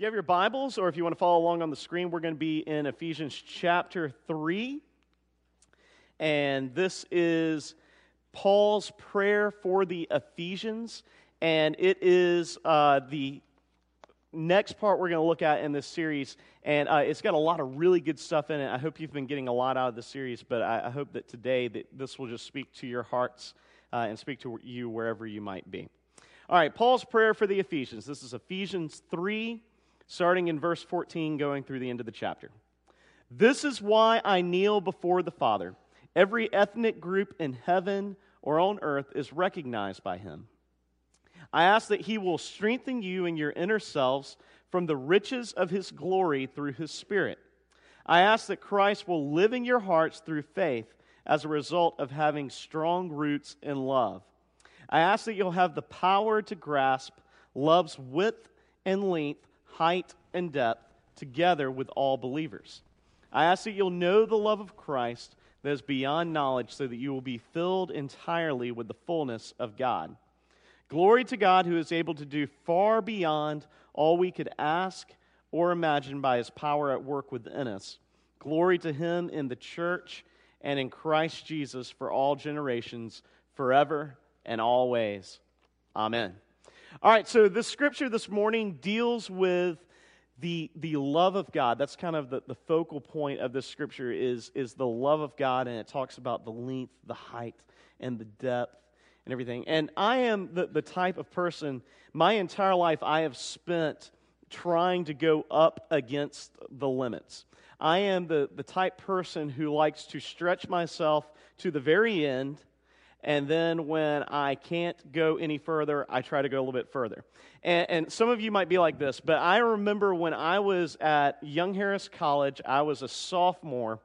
you have your Bibles, or if you want to follow along on the screen, we're going to be in Ephesians chapter 3. And this is Paul's prayer for the Ephesians. And it is uh, the next part we're going to look at in this series. And uh, it's got a lot of really good stuff in it. I hope you've been getting a lot out of the series, but I, I hope that today that this will just speak to your hearts uh, and speak to you wherever you might be. All right, Paul's prayer for the Ephesians. This is Ephesians 3 starting in verse 14, going through the end of the chapter. This is why I kneel before the Father. Every ethnic group in heaven or on earth is recognized by him. I ask that he will strengthen you in your inner selves from the riches of his glory through his Spirit. I ask that Christ will live in your hearts through faith as a result of having strong roots in love. I ask that you'll have the power to grasp love's width and length height, and depth together with all believers. I ask that you'll know the love of Christ that is beyond knowledge, so that you will be filled entirely with the fullness of God. Glory to God who is able to do far beyond all we could ask or imagine by his power at work within us. Glory to him in the church and in Christ Jesus for all generations, forever and always. Amen. All right, so the scripture this morning deals with the, the love of God. That's kind of the, the focal point of this scripture is, is the love of God, and it talks about the length, the height, and the depth and everything. And I am the, the type of person, my entire life I have spent trying to go up against the limits. I am the, the type person who likes to stretch myself to the very end and then when I can't go any further, I try to go a little bit further. And, and, some of you might be like this, but I remember when I was at Young Harris College, I was a sophomore.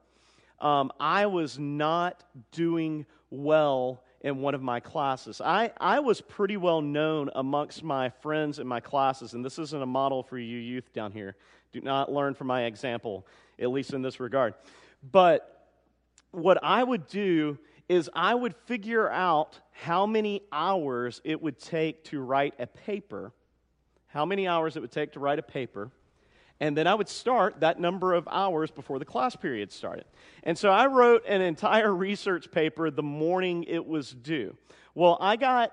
Um, I was not doing well in one of my classes. I, I was pretty well known amongst my friends in my classes, and this isn't a model for you youth down here. Do not learn from my example, at least in this regard. But what I would do is I would figure out how many hours it would take to write a paper, how many hours it would take to write a paper, and then I would start that number of hours before the class period started. And so I wrote an entire research paper the morning it was due. Well, I got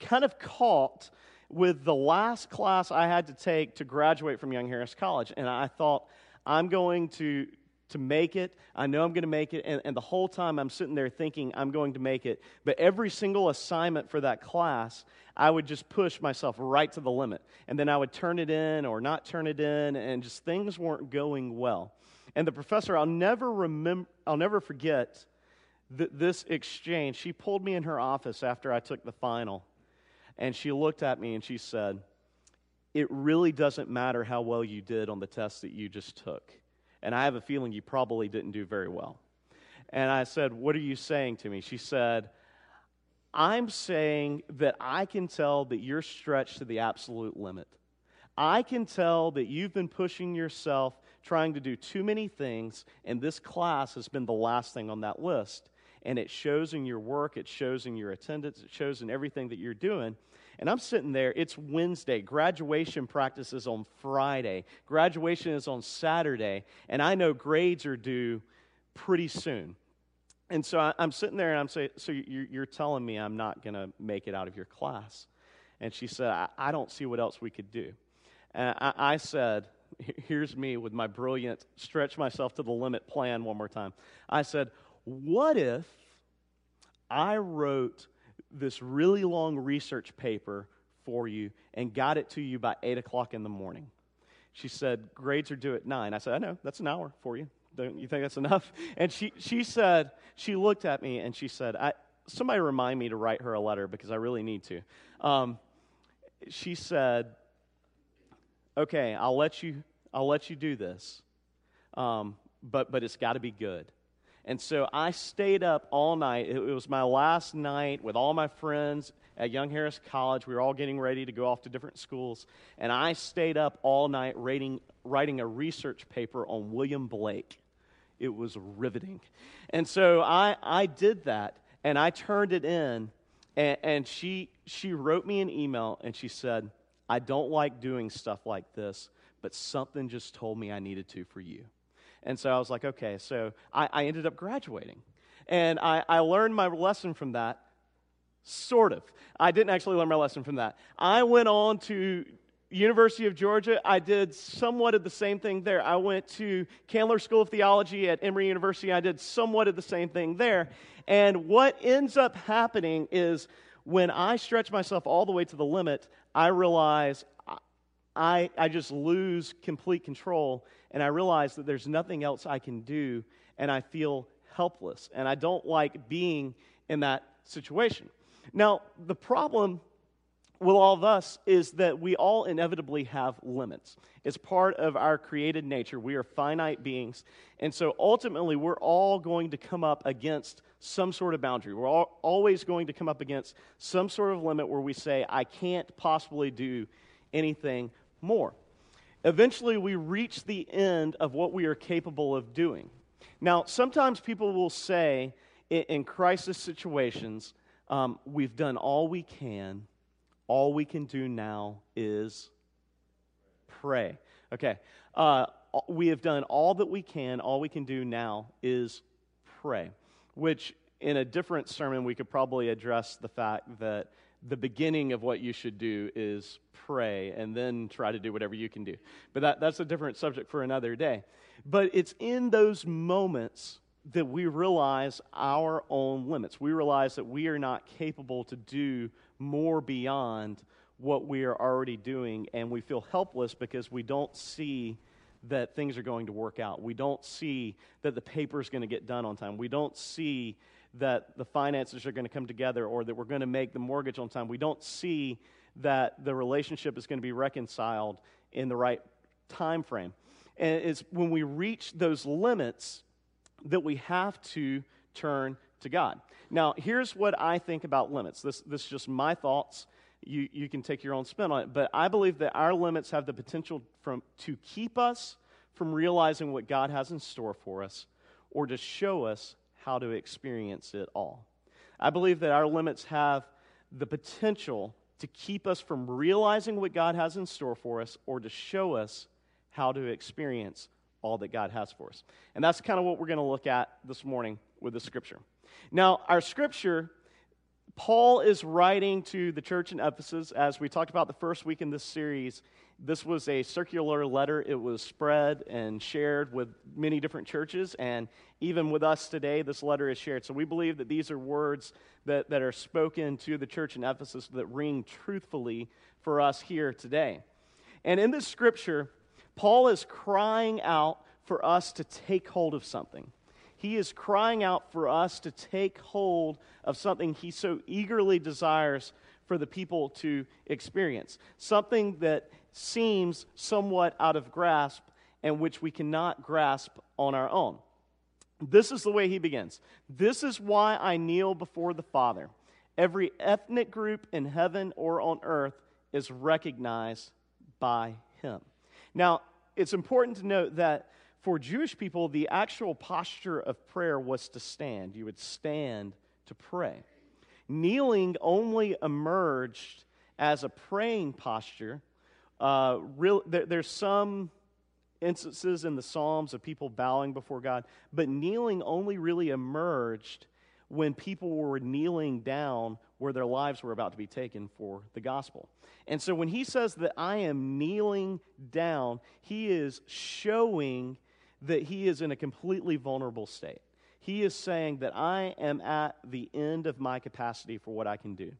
kind of caught with the last class I had to take to graduate from Young Harris College, and I thought, I'm going to to make it. I know I'm going to make it. And, and, the whole time I'm sitting there thinking I'm going to make it. But every single assignment for that class, I would just push myself right to the limit. And then I would turn it in or not turn it in, and just things weren't going well. And the professor, I'll never remember, I'll never forget th- this exchange. She pulled me in her office after I took the final, and she looked at me and she said, It really doesn't matter how well you did on the test that you just took and I have a feeling you probably didn't do very well. And I said, What are you saying to me? She said, I'm saying that I can tell that you're stretched to the absolute limit. I can tell that you've been pushing yourself, trying to do too many things, and this class has been the last thing on that list. And it shows in your work, it shows in your attendance, it shows in everything that you're doing. And I'm sitting there, it's Wednesday. Graduation practice is on Friday. Graduation is on Saturday. And I know grades are due pretty soon. And so I, am sitting there and I'm saying, So you're, telling me I'm not going to make it out of your class? And she said, I, don't see what else we could do. And I said, Here's me with my brilliant stretch myself to the limit plan one more time. I said, What if I wrote this really long research paper for you and got it to you by 8 o'clock in the morning. She said, Grades are due at 9. I said, I know, that's an hour for you. Don't you think that's enough? And she, she said, she looked at me and she said, I, Somebody remind me to write her a letter because I really need to. Um, she said, Okay, I'll let you, I'll let you do this, um, but, but it's got to be good. And so I stayed up all night. It was my last night with all my friends at Young Harris College. We were all getting ready to go off to different schools. And I stayed up all night writing, writing a research paper on William Blake. It was riveting. And so I, I did that and I turned it in. And, and she, she wrote me an email and she said, I don't like doing stuff like this, but something just told me I needed to for you. And so I was like, okay. So I, I ended up graduating. And I, I learned my lesson from that, sort of. I didn't actually learn my lesson from that. I went on to University of Georgia, I did somewhat of the same thing there. I went to Candler School of Theology at Emory University. I did somewhat of the same thing there. And what ends up happening is when I stretch myself all the way to the limit, I realize I, I just lose complete control and I realize that there's nothing else I can do and I feel helpless. And I don't like being in that situation. Now, the problem with all of us is that we all inevitably have limits. It's part of our created nature. We are finite beings. And so ultimately, we're all going to come up against some sort of boundary. We're all, always going to come up against some sort of limit where we say, I can't possibly do anything more. Eventually, we reach the end of what we are capable of doing. Now, sometimes people will say in, in crisis situations, um, we've done all we can all we can do now is pray. Okay. Uh, we have done all that we can. All we can do now is pray, which in a different sermon, we could probably address the fact that the beginning of what you should do is pray and then try to do whatever you can do. But that, that's a different subject for another day. But it's in those moments that we realize our own limits. We realize that we are not capable to do more beyond what we are already doing, and we feel helpless because we don't see that things are going to work out. We don't see that the paper is going to get done on time. We don't see that the finances are going to come together or that we're going to make the mortgage on time. We don't see that the relationship is going to be reconciled in the right time frame. And it's when we reach those limits that we have to turn to God. Now, here's what I think about limits. This, this is just my thoughts. You, you can take your own spin on it. But I believe that our limits have the potential from, to keep us from realizing what God has in store for us or to show us how to experience it all. I believe that our limits have the potential to keep us from realizing what God has in store for us or to show us how to experience all that God has for us. And that's kind of what we're going to look at this morning with the scripture. Now, our scripture, Paul is writing to the church in Ephesus. As we talked about the first week in this series, this was a circular letter. It was spread and shared with many different churches, and even with us today, this letter is shared. So we believe that these are words that, that are spoken to the church in Ephesus that ring truthfully for us here today. And in this scripture, Paul is crying out for us to take hold of something. He is crying out for us to take hold of something he so eagerly desires for the people to experience. Something that seems somewhat out of grasp and which we cannot grasp on our own. This is the way he begins. This is why I kneel before the Father. Every ethnic group in heaven or on earth is recognized by him. Now, it's important to note that for Jewish people, the actual posture of prayer was to stand. You would stand to pray. Kneeling only emerged as a praying posture. Uh, real, there, there's some instances in the Psalms of people bowing before God, but kneeling only really emerged when people were kneeling down where their lives were about to be taken for the gospel. And so when he says that I am kneeling down, he is showing that he is in a completely vulnerable state. He is saying that I am at the end of my capacity for what I can do.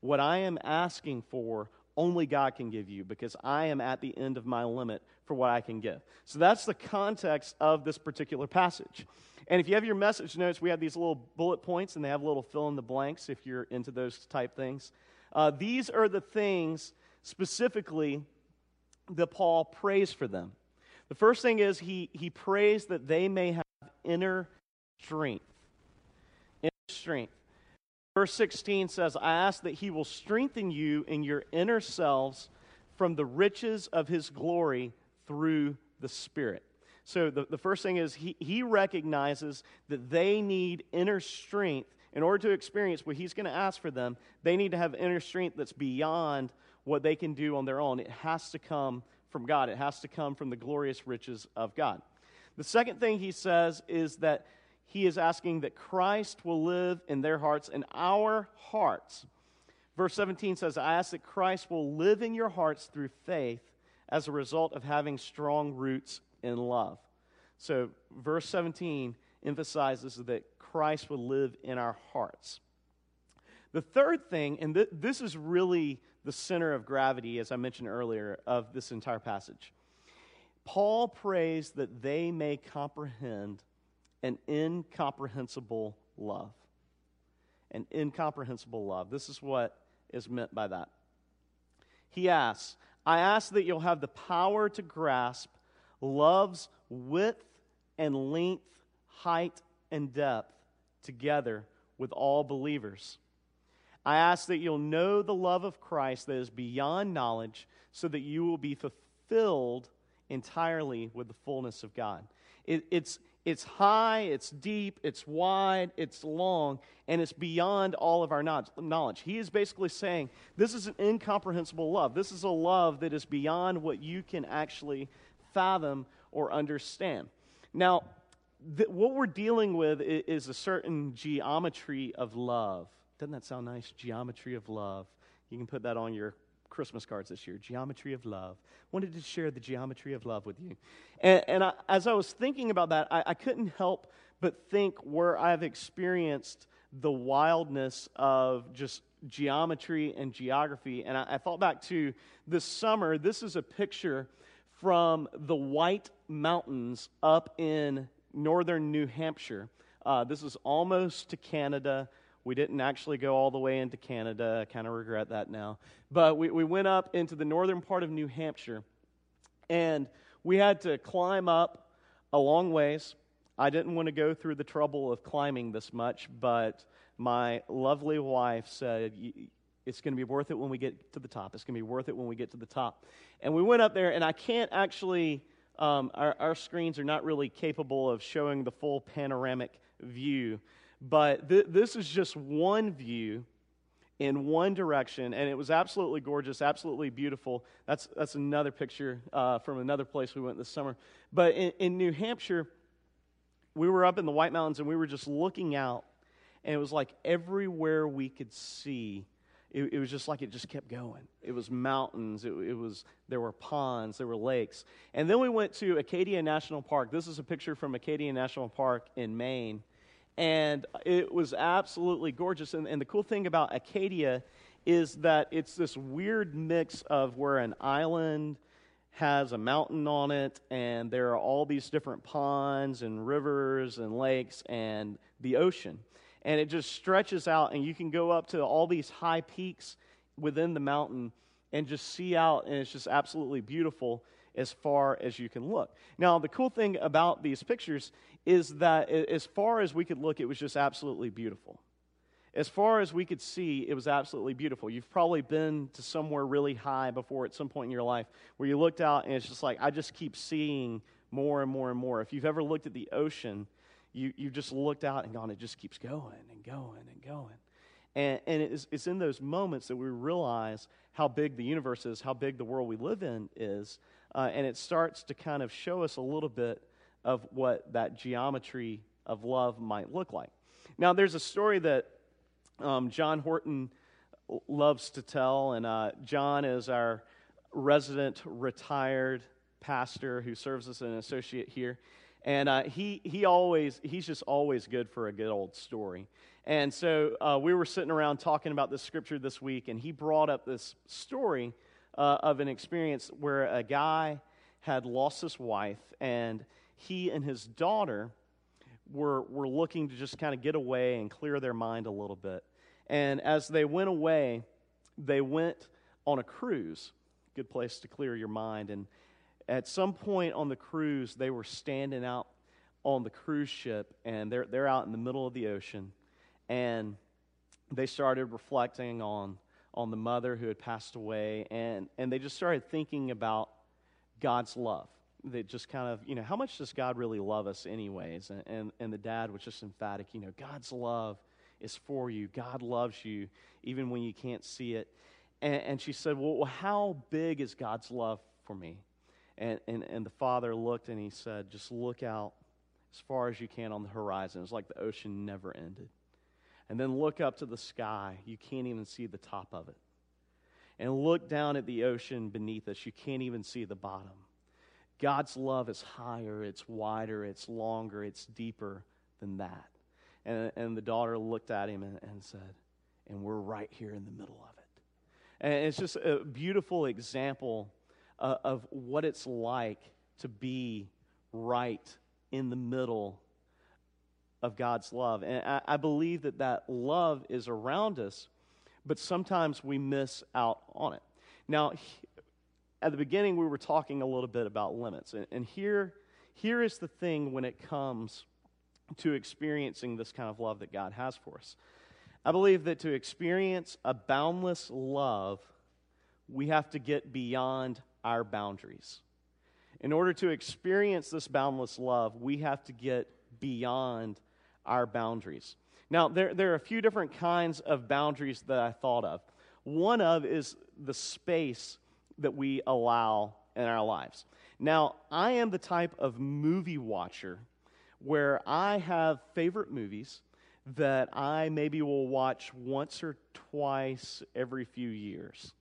What I am asking for, only God can give you because I am at the end of my limit for what I can give. So that's the context of this particular passage. And if you have your message notes, we have these little bullet points and they have little fill in the blanks if you're into those type things. Uh, these are the things specifically that Paul prays for them. The first thing is he, he prays that they may have inner strength. Inner strength. Verse 16 says, I ask that he will strengthen you in your inner selves from the riches of his glory through the Spirit. So the, the first thing is he, he recognizes that they need inner strength. In order to experience what he's going to ask for them, they need to have inner strength that's beyond what they can do on their own. It has to come from God. It has to come from the glorious riches of God. The second thing he says is that he is asking that Christ will live in their hearts, in our hearts. Verse 17 says, I ask that Christ will live in your hearts through faith as a result of having strong roots in love. So, verse 17 emphasizes that Christ will live in our hearts. The third thing, and th- this is really the center of gravity, as I mentioned earlier, of this entire passage. Paul prays that they may comprehend an incomprehensible love. An incomprehensible love. This is what is meant by that. He asks, I ask that you'll have the power to grasp love's width and length, height and depth together with all believers. I ask that you'll know the love of Christ that is beyond knowledge, so that you will be fulfilled entirely with the fullness of God. It, it's, it's high, it's deep, it's wide, it's long, and it's beyond all of our knowledge. He is basically saying this is an incomprehensible love. This is a love that is beyond what you can actually fathom or understand. Now, th- what we're dealing with is, is a certain geometry of love. Doesn't that sound nice? Geometry of love. You can put that on your Christmas cards this year. Geometry of love. Wanted to share the geometry of love with you. And, and I, as I was thinking about that, I, I couldn't help but think where I've experienced the wildness of just geometry and geography. And I, I, thought back to this summer. This is a picture from the White Mountains up in northern New Hampshire. Uh, this is almost to Canada. We didn't actually go all the way into Canada. I kind of regret that now. But we, we went up into the northern part of New Hampshire, and we had to climb up a long ways. I didn't want to go through the trouble of climbing this much, but my lovely wife said, It's going to be worth it when we get to the top. It's going to be worth it when we get to the top. And we went up there, and I can't actually, um, our, our screens are not really capable of showing the full panoramic view, but th- this is just one view in one direction, and it was absolutely gorgeous, absolutely beautiful. That's, that's another picture uh, from another place we went this summer. But in, in New Hampshire, we were up in the White Mountains and we were just looking out, and it was like everywhere we could see, it, it was just like it just kept going. It was mountains, it, it was there were ponds, there were lakes, and then we went to Acadia National Park. This is a picture from Acadia National Park in Maine, and it was absolutely gorgeous. And, and the cool thing about Acadia is that it's this weird mix of where an island has a mountain on it, and there are all these different ponds and rivers and lakes and the ocean. And it just stretches out, and you can go up to all these high peaks within the mountain and just see out, and it's just absolutely beautiful as far as you can look. Now, the cool thing about these pictures is that as far as we could look, it was just absolutely beautiful as far as we could see, it was absolutely beautiful. You've probably been to somewhere really high before at some point in your life where you looked out and it's just like, I just keep seeing more and more and more. If you've ever looked at the ocean, you, you just looked out and gone, it just keeps going and going and going. And, and it's, it's in those moments that we realize how big the universe is, how big the world we live in is. Uh, and it starts to kind of show us a little bit of what that geometry of love might look like. Now, there's a story that um, John Horton loves to tell, and uh, John is our resident retired pastor who serves as an associate here. And uh, he, he always, he's just always good for a good old story. And so uh, we were sitting around talking about this scripture this week, and he brought up this story uh, of an experience where a guy had lost his wife, and he and his daughter were, were looking to just kind of get away and clear their mind a little bit. And as they went away, they went on a cruise. Good place to clear your mind. And at some point on the cruise, they were standing out on the cruise ship, and they're, they're out in the middle of the ocean. And they started reflecting on, on the mother who had passed away, and, and they just started thinking about God's love they just kind of, you know, how much does God really love us, anyways? And, and, and the dad was just emphatic, you know, God's love is for you. God loves you, even when you can't see it. And, and she said, well, how big is God's love for me? And, and, and the father looked and he said, Just look out as far as you can on the horizon. It's like the ocean never ended. And then look up to the sky. You can't even see the top of it. And look down at the ocean beneath us. You can't even see the bottom. God's love is higher, it's wider, it's longer, it's deeper than that. And, and the daughter looked at him and, and said, And we're right here in the middle of it. And it's just a beautiful example uh, of what it's like to be right in the middle of God's love. And I, I believe that that love is around us, but sometimes we miss out on it. Now, at the beginning, we were talking a little bit about limits. And, and here, here is the thing when it comes to experiencing this kind of love that God has for us. I believe that to experience a boundless love, we have to get beyond our boundaries. In order to experience this boundless love, we have to get beyond our boundaries. Now, there, there are a few different kinds of boundaries that I thought of. One of is the space that we allow in our lives. Now, I am the type of movie watcher where I have favorite movies that I maybe will watch once or twice every few years.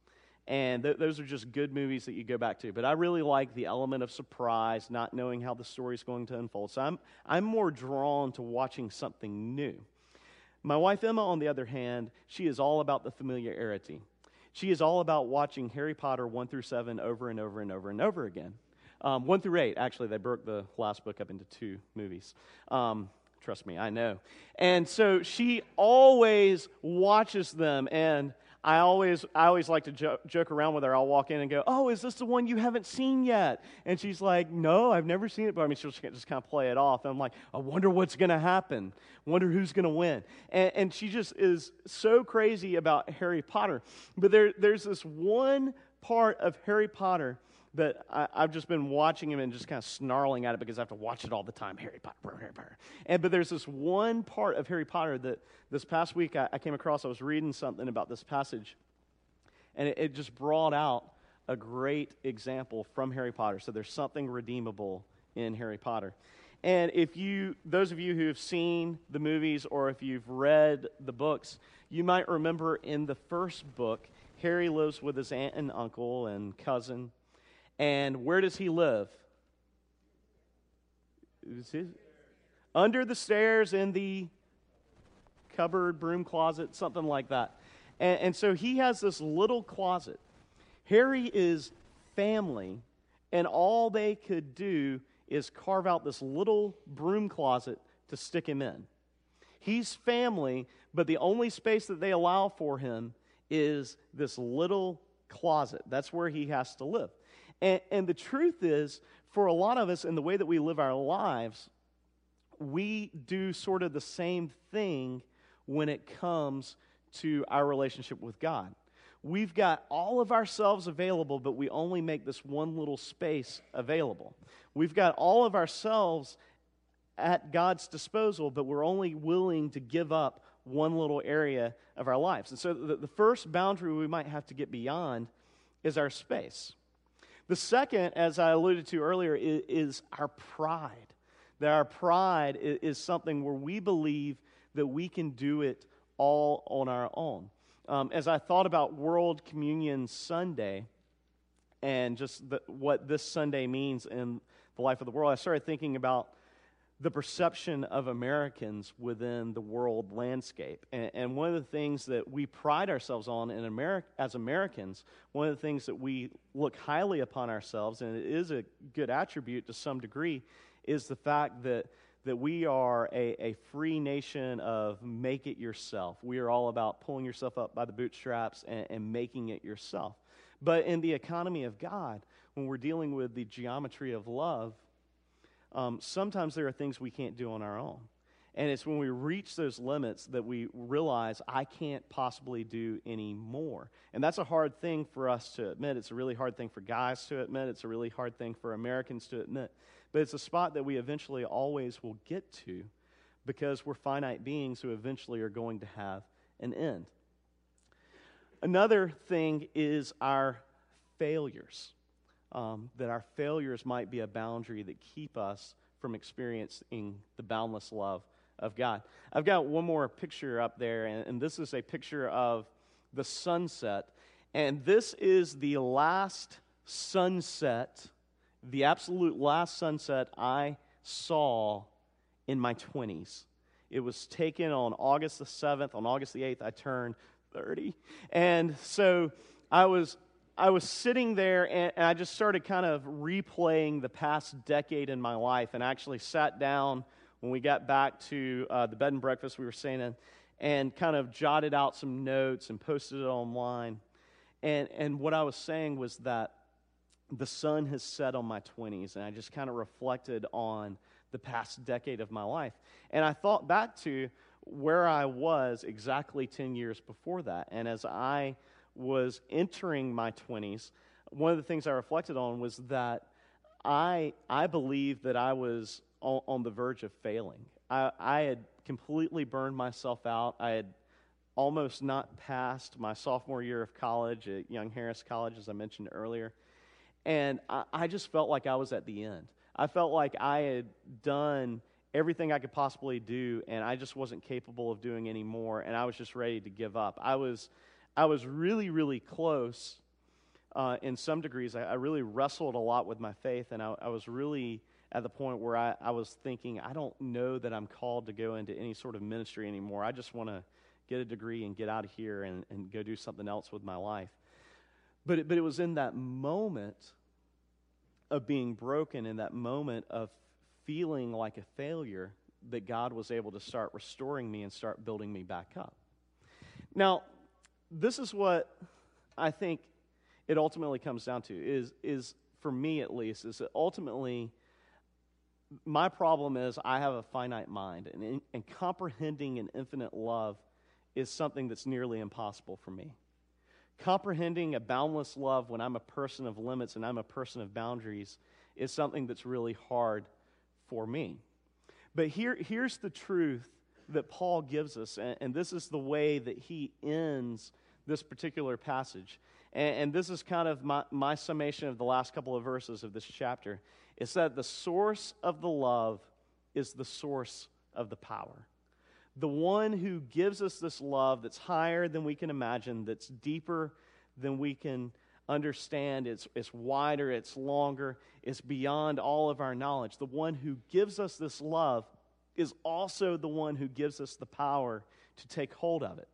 And th- those are just good movies that you go back to. But I really like the element of surprise, not knowing how the story is going to unfold. So I'm, I'm more drawn to watching something new. My wife Emma, on the other hand, she is all about the familiarity. She is all about watching Harry Potter 1 through 7 over and over and over and over again. Um, 1 through 8, actually, they broke the last book up into two movies. Um, trust me, I know. And so she always watches them and I always, I always like to jo- joke around with her. I'll walk in and go, "Oh, is this the one you haven't seen yet?" And she's like, "No, I've never seen it." But I mean, she'll just kind of play it off. And I'm like, "I wonder what's going to happen. Wonder who's going to win." And, and she just is so crazy about Harry Potter. But there, there's this one part of Harry Potter that I, have just been watching him and just kind of snarling at it because I have to watch it all the time. Harry Potter, Harry Potter. And but there's this one part of Harry Potter that this past week I, I came across. I was reading something about this passage, and it, it just brought out a great example from Harry Potter. So there's something redeemable in Harry Potter. And if you, those of you who have seen the movies or if you've read the books, you might remember in the first book, Harry lives with his aunt and uncle and cousin and where does he live? Under the stairs in the cupboard, broom closet, something like that. And, and so he has this little closet. Harry is family, and all they could do is carve out this little broom closet to stick him in. He's family, but the only space that they allow for him is this little closet. That's where he has to live. And, and the truth is, for a lot of us, in the way that we live our lives, we do sort of the same thing when it comes to our relationship with God. We've got all of ourselves available, but we only make this one little space available. We've got all of ourselves at God's disposal, but we're only willing to give up one little area of our lives. And so the, the first boundary we might have to get beyond is our space. The second, as I alluded to earlier, is, is our pride. That our pride is, is, something where we believe that we can do it all on our own. Um, as I thought about World Communion Sunday and just the, what this Sunday means in the life of the world, I started thinking about the perception of Americans within the world landscape. And, and, one of the things that we pride ourselves on in America, as Americans, one of the things that we look highly upon ourselves, and it is a good attribute to some degree, is the fact that, that we are a, a free nation of make it yourself. We are all about pulling yourself up by the bootstraps and, and making it yourself. But in the economy of God, when we're dealing with the geometry of love, um, sometimes there are things we can't do on our own. And it's when we reach those limits that we realize I can't possibly do any more. And that's a hard thing for us to admit. It's a really hard thing for guys to admit. It's a really hard thing for Americans to admit. But it's a spot that we eventually always will get to because we're finite beings who eventually are going to have an end. Another thing is our failures. Um, that our failures might be a boundary that keep us from experiencing the boundless love of God. I've got one more picture up there, and, and this is a picture of the sunset. And this is the last sunset, the absolute last sunset I saw in my 20s. It was taken on August the 7th. On August the 8th, I turned 30. And so I was I was sitting there and, and, I just started kind of replaying the past decade in my life and actually sat down when we got back to uh, the bed and breakfast we were staying in and kind of jotted out some notes and posted it online. And, and what I was saying was that the sun has set on my 20s, and I just kind of reflected on the past decade of my life. And I thought back to where I was exactly 10 years before that. And as I was entering my 20s, one of the things I reflected on was that I, I believed that I was on, on the verge of failing. I, I had completely burned myself out. I had almost not passed my sophomore year of college at Young Harris College, as I mentioned earlier. And I, I just felt like I was at the end. I felt like I had done everything I could possibly do, and I just wasn't capable of doing any more, and I was just ready to give up. I was I was really, really close uh, in some degrees. I, I, really wrestled a lot with my faith, and I, I was really at the point where I, I, was thinking, I don't know that I'm called to go into any sort of ministry anymore. I just want to get a degree and get out of here and, and go do something else with my life. But it, but it was in that moment of being broken, in that moment of feeling like a failure, that God was able to start restoring me and start building me back up. Now, this is what I think it ultimately comes down to is, is for me at least, is that ultimately my problem is I have a finite mind, and, and comprehending an infinite love is something that's nearly impossible for me. Comprehending a boundless love when I'm a person of limits and I'm a person of boundaries is something that's really hard for me. But here, here's the truth that Paul gives us, and, and this is the way that he ends this particular passage. And, and this is kind of my, my summation of the last couple of verses of this chapter. It's that the source of the love is the source of the power. The one who gives us this love that's higher than we can imagine, that's deeper than we can understand, it's, it's wider, it's longer, it's beyond all of our knowledge. The one who gives us this love is also the one who gives us the power to take hold of it.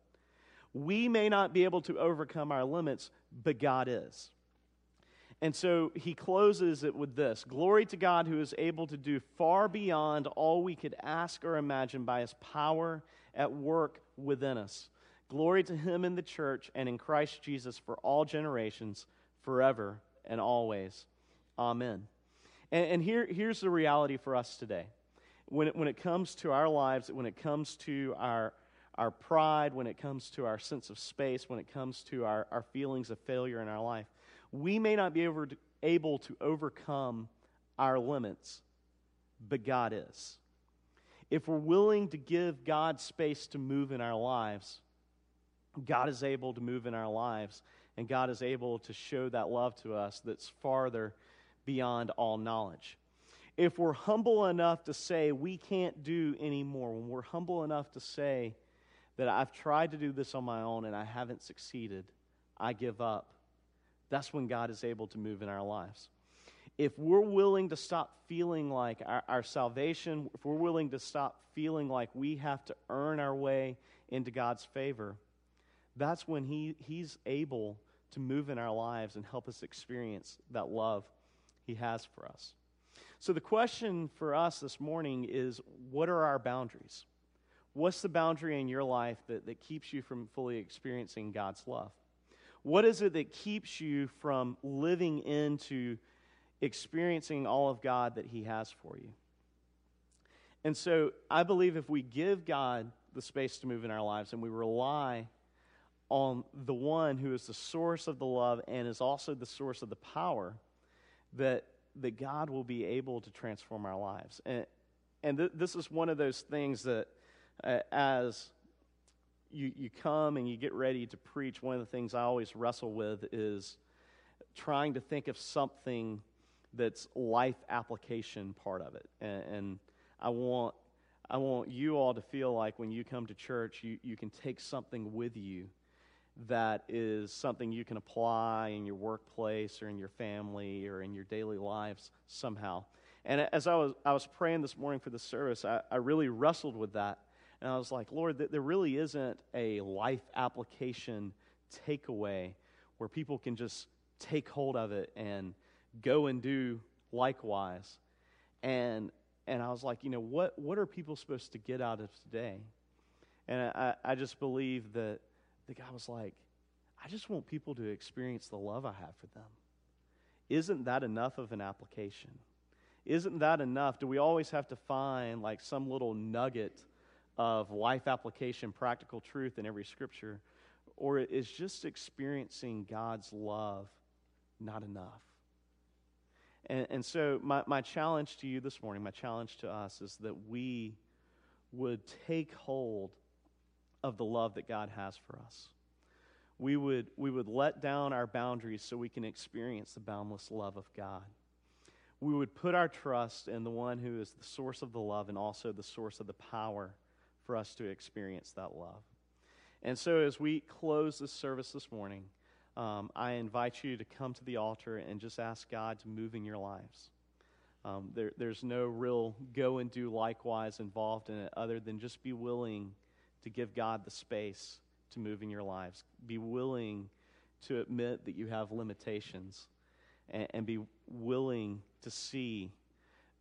We may not be able to overcome our limits, but God is. And so he closes it with this Glory to God who is able to do far beyond all we could ask or imagine by his power at work within us. Glory to him in the church and in Christ Jesus for all generations, forever and always. Amen. And, and here, here's the reality for us today. When it, when it comes to our lives, when it comes to our, our pride, when it comes to our sense of space, when it comes to our, our feelings of failure in our life, we may not be to, able to overcome our limits, but God is. If we're willing to give God space to move in our lives, God is able to move in our lives, and God is able to show that love to us that's farther beyond all knowledge. If we're humble enough to say we can't do anymore, when we're humble enough to say that I've tried to do this on my own and I haven't succeeded, I give up that's when God is able to move in our lives. If we're willing to stop feeling like our, our salvation, if we're willing to stop feeling like we have to earn our way into God's favor, that's when he, He's able to move in our lives and help us experience that love He has for us. So, the question for us this morning is what are our boundaries? What's the boundary in your life that, that keeps you from fully experiencing God's love? What is it that keeps you from living into experiencing all of God that He has for you? And so I believe if we give God the space to move in our lives and we rely on the one who is the source of the love and is also the source of the power, that, that God will be able to transform our lives. And, and th- this is one of those things that, uh, as you, you come and you get ready to preach, one of the things I always wrestle with is trying to think of something that's life application part of it. And, and I want I want you all to feel like when you come to church, you, you can take something with you that is something you can apply in your workplace or in your family or in your daily lives somehow. And as I was, I was praying this morning for the service, I, I really wrestled with that. And I was like, Lord, there really isn't a life application takeaway where people can just take hold of it and go and do likewise. And and I was like, you know, what, what are people supposed to get out of today? And I, I just believe that the guy was like, I just want people to experience the love I have for them. Isn't that enough of an application? Isn't that enough? Do we always have to find like some little nugget of life application, practical truth in every scripture? Or is just experiencing God's love not enough? And, and so, my, my challenge to you this morning, my challenge to us is that we would take hold of the love that God has for us. We would, we would let down our boundaries so we can experience the boundless love of God. We would put our trust in the one who is the source of the love and also the source of the power for us to experience that love. And so, as we close this service this morning, um, I invite you to come to the altar and just ask God to move in your lives. Um, there, there's no real go and do likewise involved in it other than just be willing to give God the space to move in your lives. Be willing to admit that you have limitations and, and be willing to see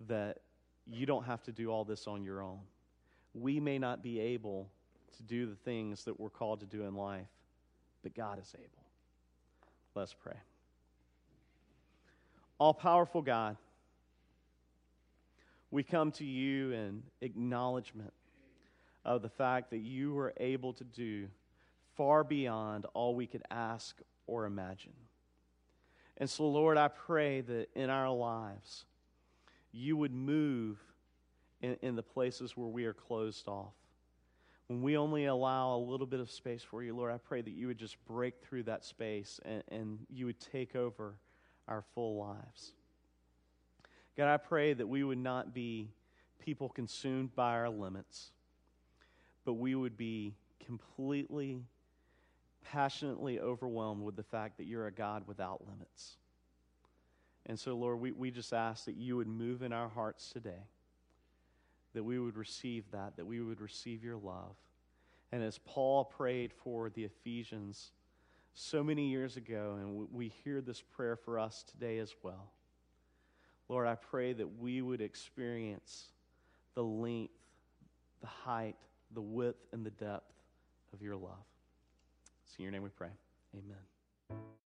that you don't have to do all this on your own. We may not be able to do the things that we're called to do in life, but God is able. Let's pray. All powerful God, we come to you in acknowledgement of the fact that you were able to do far beyond all we could ask or imagine. And so, Lord, I pray that in our lives, you would move in, in the places where we are closed off when we only allow a little bit of space for you, Lord, I pray that you would just break through that space and, and you would take over our full lives. God, I pray that we would not be people consumed by our limits, but we would be completely, passionately overwhelmed with the fact that you're a God without limits. And so, Lord, we, we just ask that you would move in our hearts today that we would receive that, that we would receive your love. And as Paul prayed for the Ephesians so many years ago, and we hear this prayer for us today as well, Lord, I pray that we would experience the length, the height, the width, and the depth of your love. It's in your name we pray. Amen.